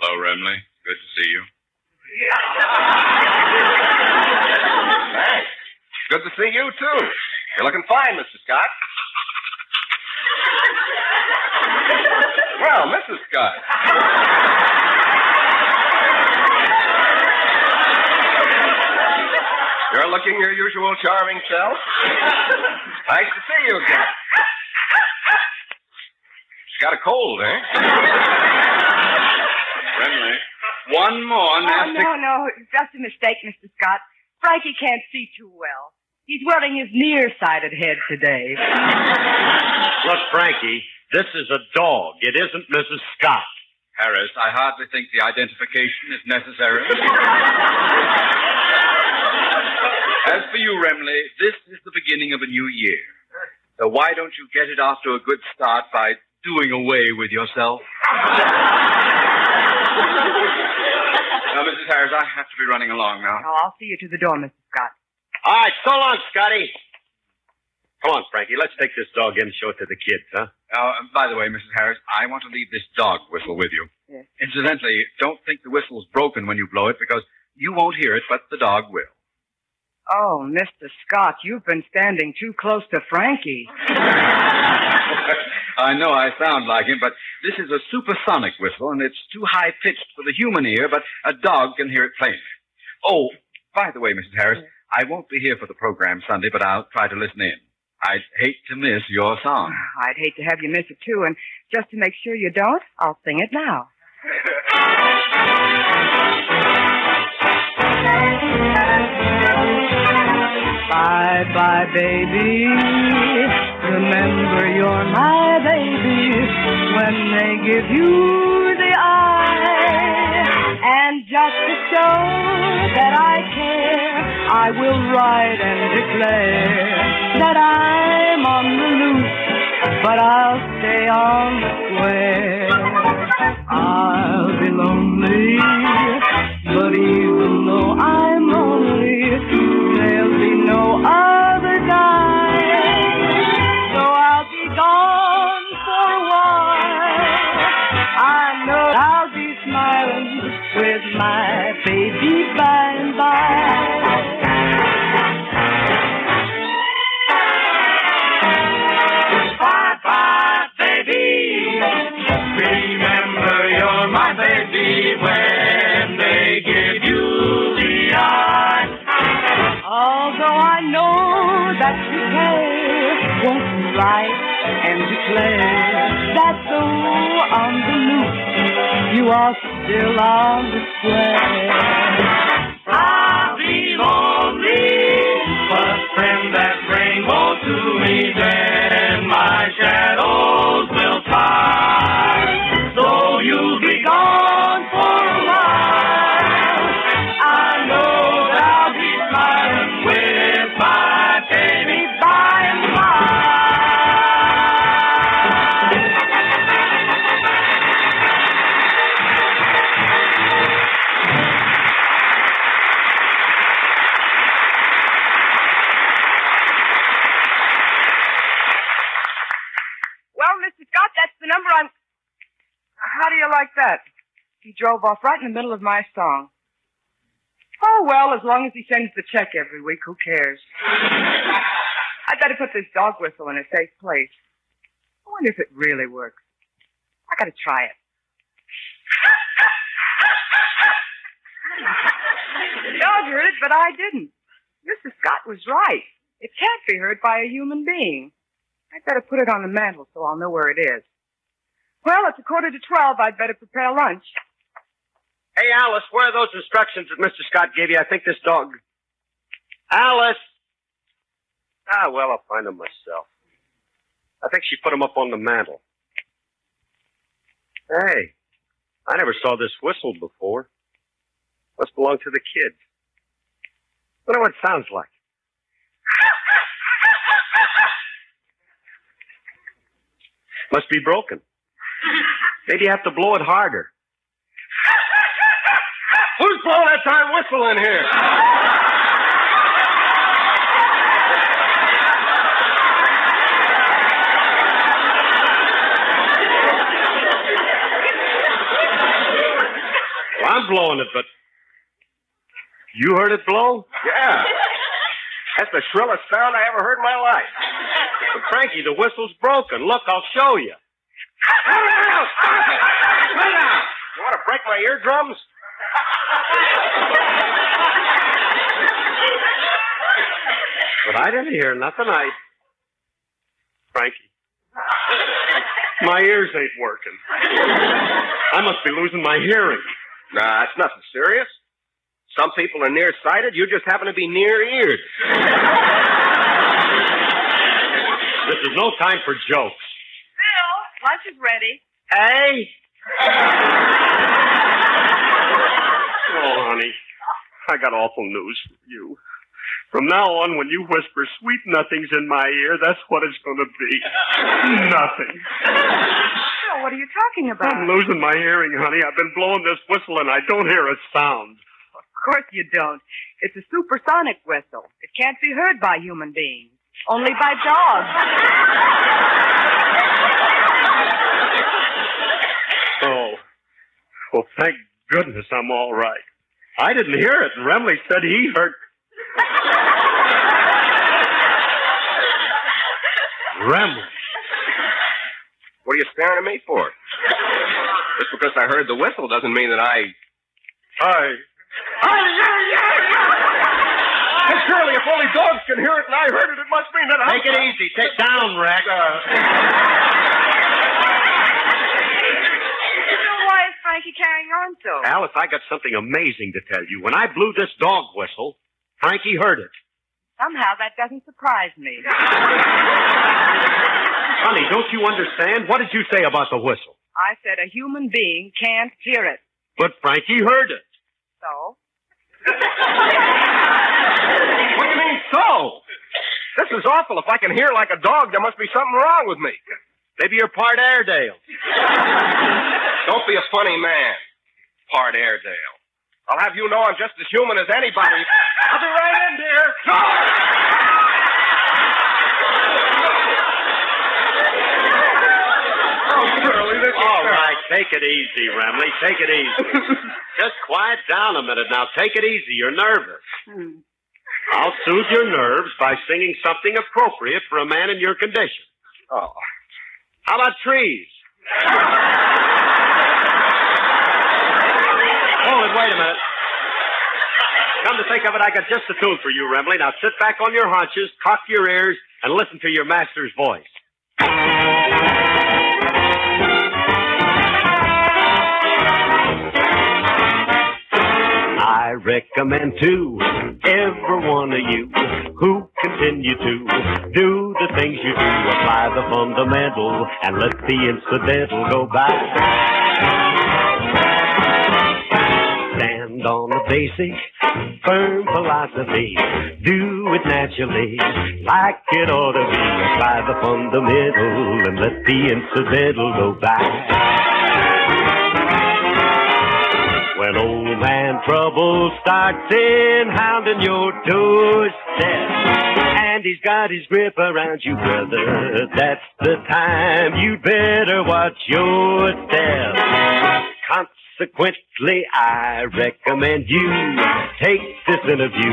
Hello, Remley. Good to see you. Thanks. Good to see you, too. You're looking fine, Mr. Scott. *laughs* Well, Mrs. Scott. You're looking your usual charming self. *laughs* nice to see you again. She's got a cold, eh? Remley, one more nasty. Oh, no, no. It's just a mistake, Mr. Scott. Frankie can't see too well. He's wearing his nearsighted head today. *laughs* Look, Frankie, this is a dog. It isn't Mrs. Scott. Harris, I hardly think the identification is necessary. *laughs* As for you, Remley, this is the beginning of a new year. So why don't you get it off to a good start by doing away with yourself? *laughs* now, Mrs. Harris, I have to be running along now. Oh, I'll see you to the door, Mr. Scott. All right, so long, Scotty. Come on, Frankie. Let's take this dog in and show it to the kids, huh? Now, uh, by the way, Mrs. Harris, I want to leave this dog whistle with you. Yes. Incidentally, don't think the whistle's broken when you blow it because you won't hear it, but the dog will. Oh, Mr. Scott, you've been standing too close to Frankie. *laughs* I know I sound like him, but this is a supersonic whistle, and it's too high pitched for the human ear, but a dog can hear it plainly. Oh, by the way, Mrs. Harris, I won't be here for the program Sunday, but I'll try to listen in. I'd hate to miss your song. I'd hate to have you miss it, too, and just to make sure you don't, I'll sing it now. *laughs* Bye bye, baby. Remember you're my baby when they give you the eye. And just to show that I care, I will write and declare that I'm on the loose, but I'll stay on the square. I'll be lonely, but even though I'm lonely, there'll be no other and declare that though on the loop, you are still on the square. I belong. Off right in the middle of my song. Oh, well, as long as he sends the check every week, who cares? I'd better put this dog whistle in a safe place. I wonder if it really works. I gotta try it. Dog heard it, but I didn't. Mrs. Scott was right. It can't be heard by a human being. I'd better put it on the mantel so I'll know where it is. Well, it's a quarter to twelve. I'd better prepare lunch. Hey, Alice, where are those instructions that Mr. Scott gave you? I think this dog. Alice! Ah, well, I'll find them myself. I think she put them up on the mantel. Hey, I never saw this whistle before. Must belong to the kids. Wonder what it sounds like. *laughs* Must be broken. Maybe you have to blow it harder. Blowing that darn whistle in here? Well, I'm blowing it, but you heard it blow? Yeah. That's the shrillest sound I ever heard in my life. But Frankie, the whistle's broken. Look, I'll show you. You want to break my eardrums? But I didn't hear nothing. I. Frankie. My ears ain't working. I must be losing my hearing. Nah, it's nothing serious. Some people are nearsighted. You just happen to be near-eared. This is no time for jokes. Bill, lunch is ready. Hey? *laughs* Oh, honey, I got awful news for you. From now on, when you whisper sweet nothings in my ear, that's what it's going to be. *laughs* Nothing. Bill, what are you talking about? I'm losing my hearing, honey. I've been blowing this whistle and I don't hear a sound. Of course you don't. It's a supersonic whistle. It can't be heard by human beings. Only by dogs. *laughs* Oh. Well, thank goodness I'm all right. I didn't hear it, and Remley said he heard. Remley. What are you staring at me for? Just because I heard the whistle doesn't mean that I. I. Hey, Shirley, if only dogs can hear it and I heard it, it must mean that I. Take it easy. Take down, Rex. Why is Frankie carrying on so? Alice, I got something amazing to tell you. When I blew this dog whistle, Frankie heard it. Somehow that doesn't surprise me. Honey, don't you understand? What did you say about the whistle? I said a human being can't hear it. But Frankie heard it. So? What do you mean, so? This is awful. If I can hear like a dog, there must be something wrong with me. Maybe you're part Airedale. Don't be a funny man. Part Airedale. I'll have you know I'm just as human as anybody. I'll be right in, dear. Oh, Shirley, this All right, take it easy, Remley. Take it easy. *laughs* Just quiet down a minute now. Take it easy. You're nervous. Hmm. I'll soothe your nerves by singing something appropriate for a man in your condition. Oh. How about trees? Hold it, wait a minute. Come to think of it, I got just the tune for you, Remley. Now sit back on your haunches, cock your ears, and listen to your master's voice. I recommend to every one of you who continue to do the things you do. Apply the fundamental and let the incidental go by. On the basic, firm philosophy. Do it naturally, like it ought to be. Apply the fundamental and let the incidental go by. When old man trouble starts in hounding your doorstep, and he's got his grip around you, brother, that's the time you better watch your step. Consequently, I recommend you take this interview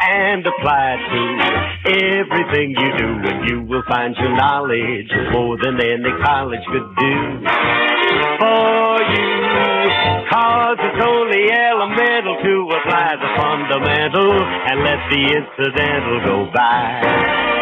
and apply it to everything you do, and you will find your knowledge more than any college could do for you. Cause it's only elemental to apply the fundamental and let the incidental go by.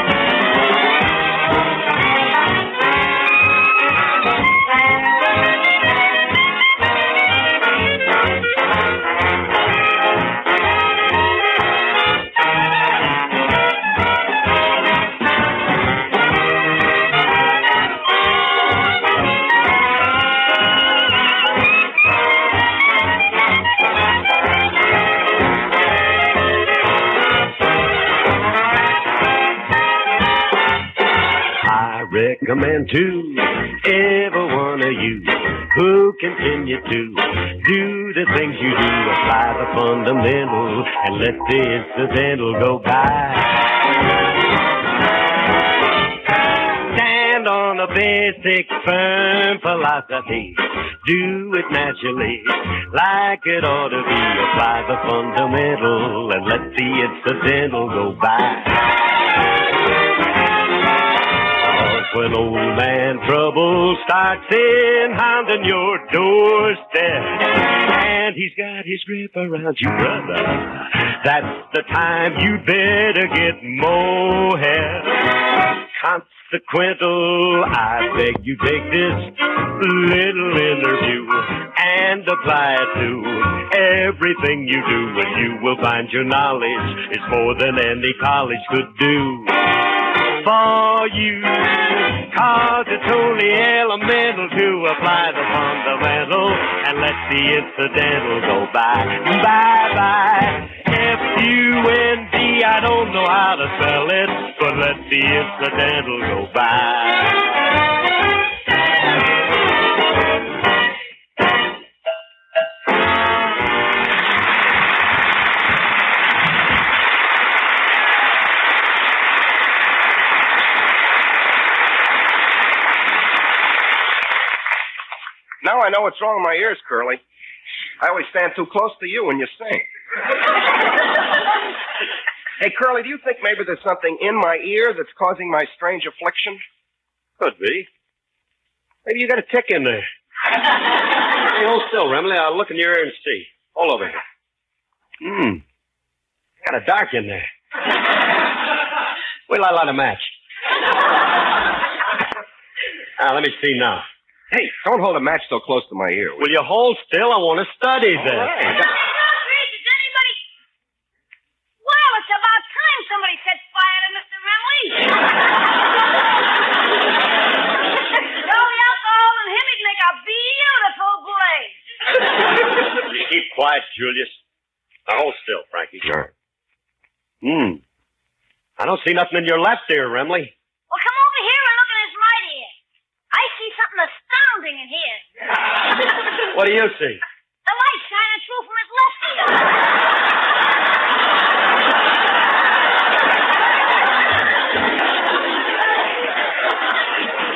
Recommend to every one of you who continue to do the things you do, apply the fundamental and let the incidental go by. Stand on a basic firm philosophy. Do it naturally, like it ought to be. Apply the fundamental and let the incidental go by. When old man trouble starts in hounding your doorstep, and he's got his grip around you, brother, that's the time you better get mohair. Consequential, I beg you take this little interview and apply it to everything you do, and you will find your knowledge is more than any college could do for you. Cause it's only elemental to apply the fundamental and let the incidental go by. Bye bye. F-U-N-D, I don't know how to spell it, but let the incidental go by. I know what's wrong with my ears, Curly. I always stand too close to you when you sing. *laughs* hey, Curly, do you think maybe there's something in my ear that's causing my strange affliction? Could be. Maybe you got a tick in there. *laughs* hey, hold still, Remley. I'll look in your ear and see. All over here. Hmm. Kind of dark in there. Wait till I light a match. Now, *laughs* let me see now. Hey, don't hold a match so close to my ear. Will you hold still? I want to study this. Well, it's about time somebody set fire to Mr. Remley. All the alcohol in him, he'd make a beautiful blaze. *laughs* You keep quiet, Julius. Now hold still, Frankie. Sure. Hmm. I don't see nothing in your left ear, Remley. Well, come over here and look in his right ear. I see something astounding in here. What do you see? The light shining through from his left ear.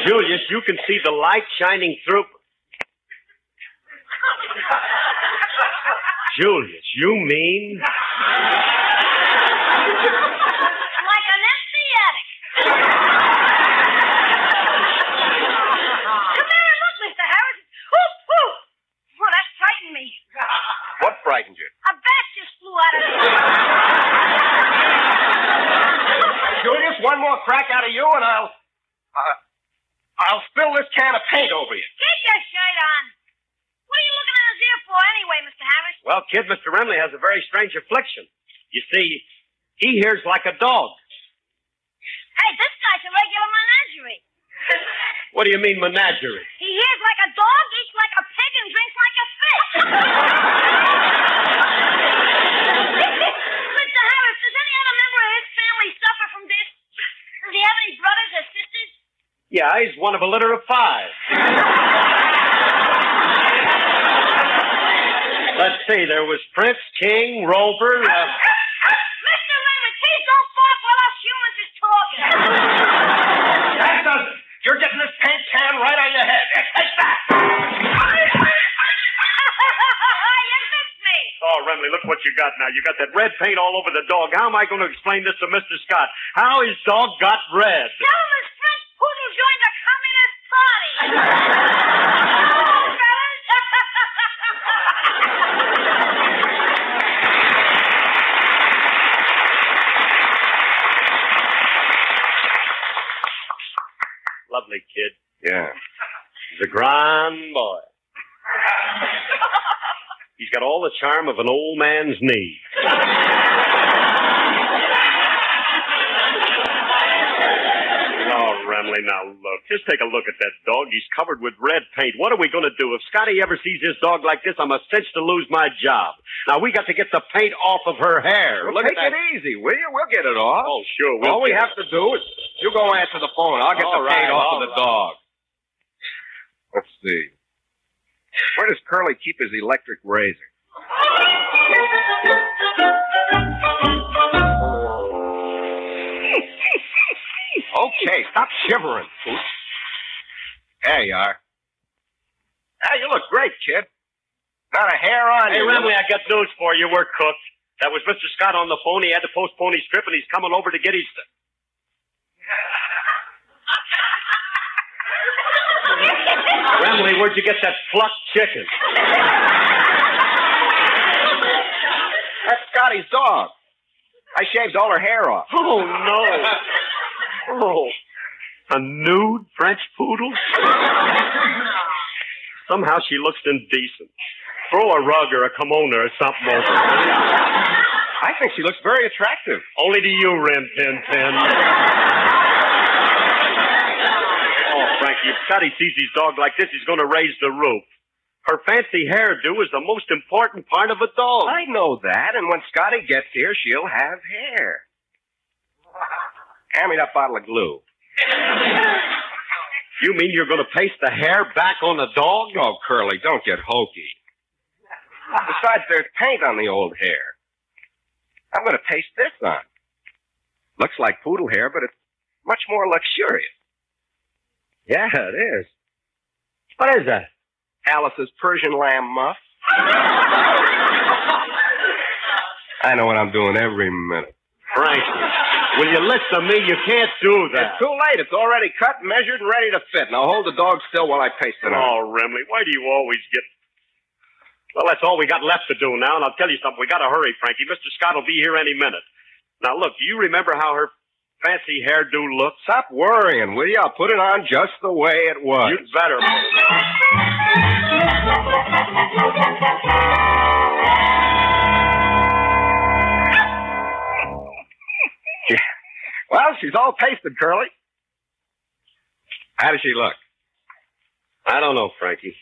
Julius, you can see the light shining through. Julius, you mean. Like an empty attic. Come here and look, Mr. Harris. Whoop, whoop. Well, that frightened me. What frightened you? A bat just flew out of there. Julius, one more crack out of you and I'll. Uh, I'll spill this can of paint over you. Keep your shirt on. What are you looking in his ear for anyway, Mr. Harris? Well, kid, Mr. Remley has a very strange affliction. You see, he hears like a dog. Hey, this guy's a regular menagerie. *laughs* What do you mean, menagerie? He hears like a dog, eats like a pig, and drinks like a fish. *laughs* *laughs* Mr. Harris, does any other member of his family suffer from this? Does he have any brothers or sisters? Yeah, he's one of a litter of five. Let's see, there was Prince, King, Rover. Uh, Mr. Lemon, please don't bark while us humans is talking. That does it. You're getting this paint can right on your head. Take that. Remley, look what you got now. You got that red paint all over the dog. How am I going to explain this to Mr. Scott? How his dog got red? Tell him his French poodle joined the Communist Party. *laughs* Lovely kid. Yeah. He's a grand boy. *laughs* He's got all the charm of an old man's knee. *laughs* Oh, Remley, now look. Just take a look at that dog. He's covered with red paint. What are we going to do? If Scotty ever sees this dog like this, I'm a cinch to lose my job. Now, we got to get the paint off of her hair. Well, look take it easy, will you? We'll get it off. Oh, sure. We'll All we have to do is you go answer the phone. I'll get All the paint off of the right. dog. Let's see. Where does Curly keep his electric razor? Okay, stop shivering, Pooch. There you are. Hey, you look great, kid. Not a hair on you. Hey, you. Remley, I got news for you. We're cooked. That was Mr. Scott on the phone. He had to postpone his trip, and he's coming over to get his. Remley, where'd you get that plucked chicken? That's Scotty's dog. I shaved all her hair off. Oh, no. Oh, a nude French poodle? Somehow she looks indecent. Throw a rug or a kimono or something over her. I think she looks very attractive. Only to you, Rin Tin Tin. If Scotty sees his dog like this, he's going to raise the roof. Her fancy hairdo is the most important part of a dog. I know that, and when Scotty gets here, she'll have hair. Hand me that bottle of glue. You mean you're going to paste the hair back on the dog? Oh, Curly, don't get hokey. Besides, there's paint on the old hair. I'm going to paste this on. Looks like poodle hair, but it's much more luxurious. Yeah, it is. What is that? Alice's Persian lamb muff. I know what I'm doing every minute. Frankie, will you listen to me? You can't do that. It's too late. It's already cut, measured, and ready to fit. Now hold the dog still while I paste it on. Oh, Remley, why do you always get... Well, that's all we got left to do now, and I'll tell you something. We got to hurry, Frankie. Mr. Scott will be here any minute. Now, look, do you remember how her fancy hairdo looked? Stop worrying, will you? I'll put it on just the way it was. You'd better. *laughs* Yeah. Well, she's all pasted, Curly. How does she look? I don't know, Frankie.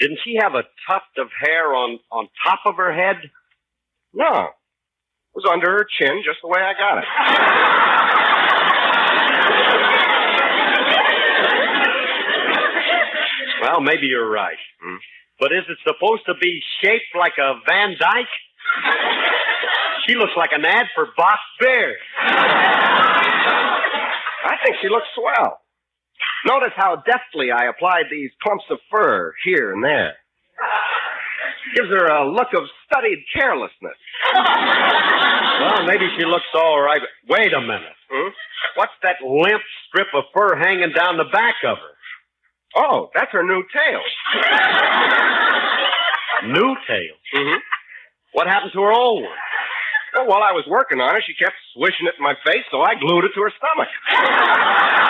Didn't she have a tuft of hair on, on top of her head? No. Was under her chin, just the way I got it. Well, maybe you're right. Hmm? But is it supposed to be shaped like a Van Dyke? she looks like an ad for Box Bear. I think she looks swell. Notice how deftly I applied these clumps of fur here and there. Gives her a look of studied carelessness. *laughs* Well, maybe she looks all right. Wait a minute. What's that limp strip of fur hanging down the back of her? Oh, that's her new tail. *laughs* New tail. Mm-hmm. What happened to her old one? Well, while I was working on her, she kept swishing it in my face, so I glued it to her stomach. *laughs*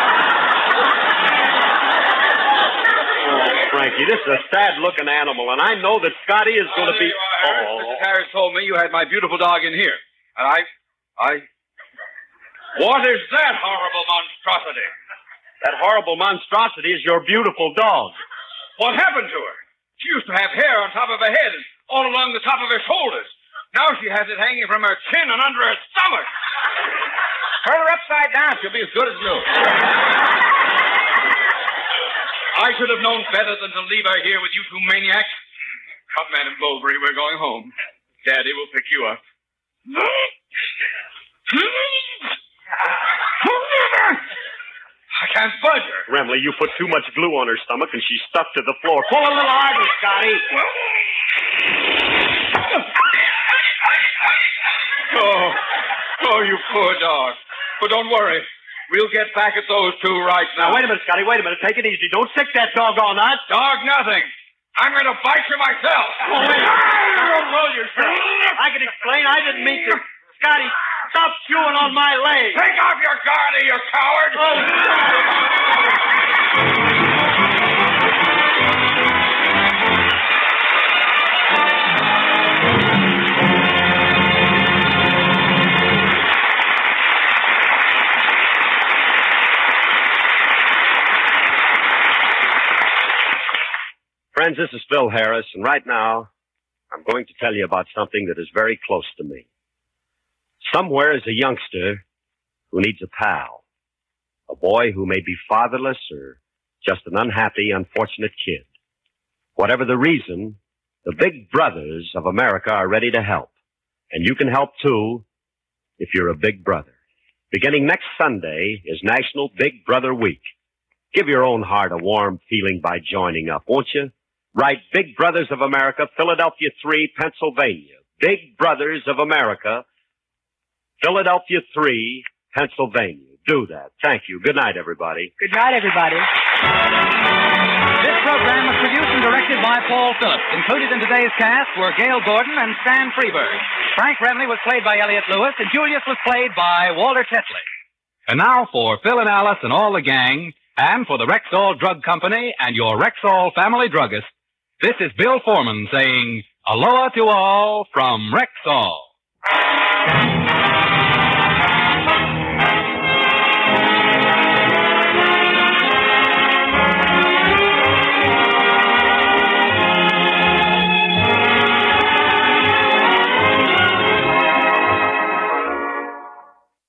Frankie, this is a sad-looking animal, and I know that Scotty is going to be. Uh, Harris. Oh, Mrs. Harris told me you had my beautiful dog in here. And I. I. What is that horrible monstrosity? that horrible monstrosity is your beautiful dog. What happened to her? She used to have hair on top of her head and all along the top of her shoulders. Now she has it hanging from her chin and under her stomach. Turn her upside down. She'll be as good as new. I should have known better than to leave her here with you two maniacs. Come, Madam Bovary, we're going home. Daddy will pick you up. I can't budge her. Remley, you put too much glue on her stomach, and she's stuck to the floor. Pull a little harder, Scotty. Oh, oh, you poor dog. But don't worry. We'll get back at those two right now. Now, wait a minute, Scotty. Wait a minute. Take it easy. Don't sick that dog on that. Dog, nothing. I'm going to bite you myself. *laughs* Oh, wait. Don't roll yourself. I can explain. I didn't mean to. Scotty, stop chewing on my leg. Take off your guard, you coward. Oh, *laughs* Friends, this is Phil Harris, and right now, I'm going to tell you about something that is very close to me. Somewhere is a youngster who needs a pal. A boy who may be fatherless or just an unhappy, unfortunate kid. Whatever the reason, the big brothers of America are ready to help. And you can help too if you're a big brother. Beginning next Sunday is National Big Brother Week. Give your own heart a warm feeling by joining up, won't you? Write Big Brothers of America, Philadelphia 3, Pennsylvania. Big Brothers of America, Philadelphia 3, Pennsylvania. Do that. Thank you. Good night, everybody. Good night, everybody. This program was produced and directed by Paul Phillips. Included in today's cast were Gale Gordon and Stan Freberg. Frank Remley was played by Elliott Lewis, and Julius was played by Walter Tetley. And now for Phil and Alice and all the gang, and for the Rexall Drug Company and your Rexall family druggist, this is Bill Forman saying aloha to all from Rexall.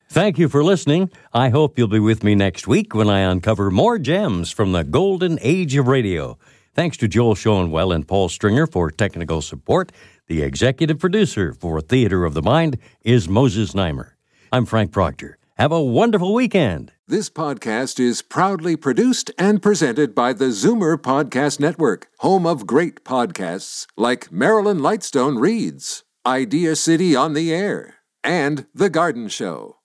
Thank you for listening. I hope you'll be with me next week when I uncover more gems from the golden age of radio. Thanks to Joel Schoenwell and Paul Stringer for technical support. The executive producer for Theater of the Mind is Moses Znaimer. I'm Frank Proctor. Have a wonderful weekend. This podcast is proudly produced and presented by the Zoomer Podcast Network, home of great podcasts like Marilyn Lightstone Reads, Idea City on the Air, and The Garden Show.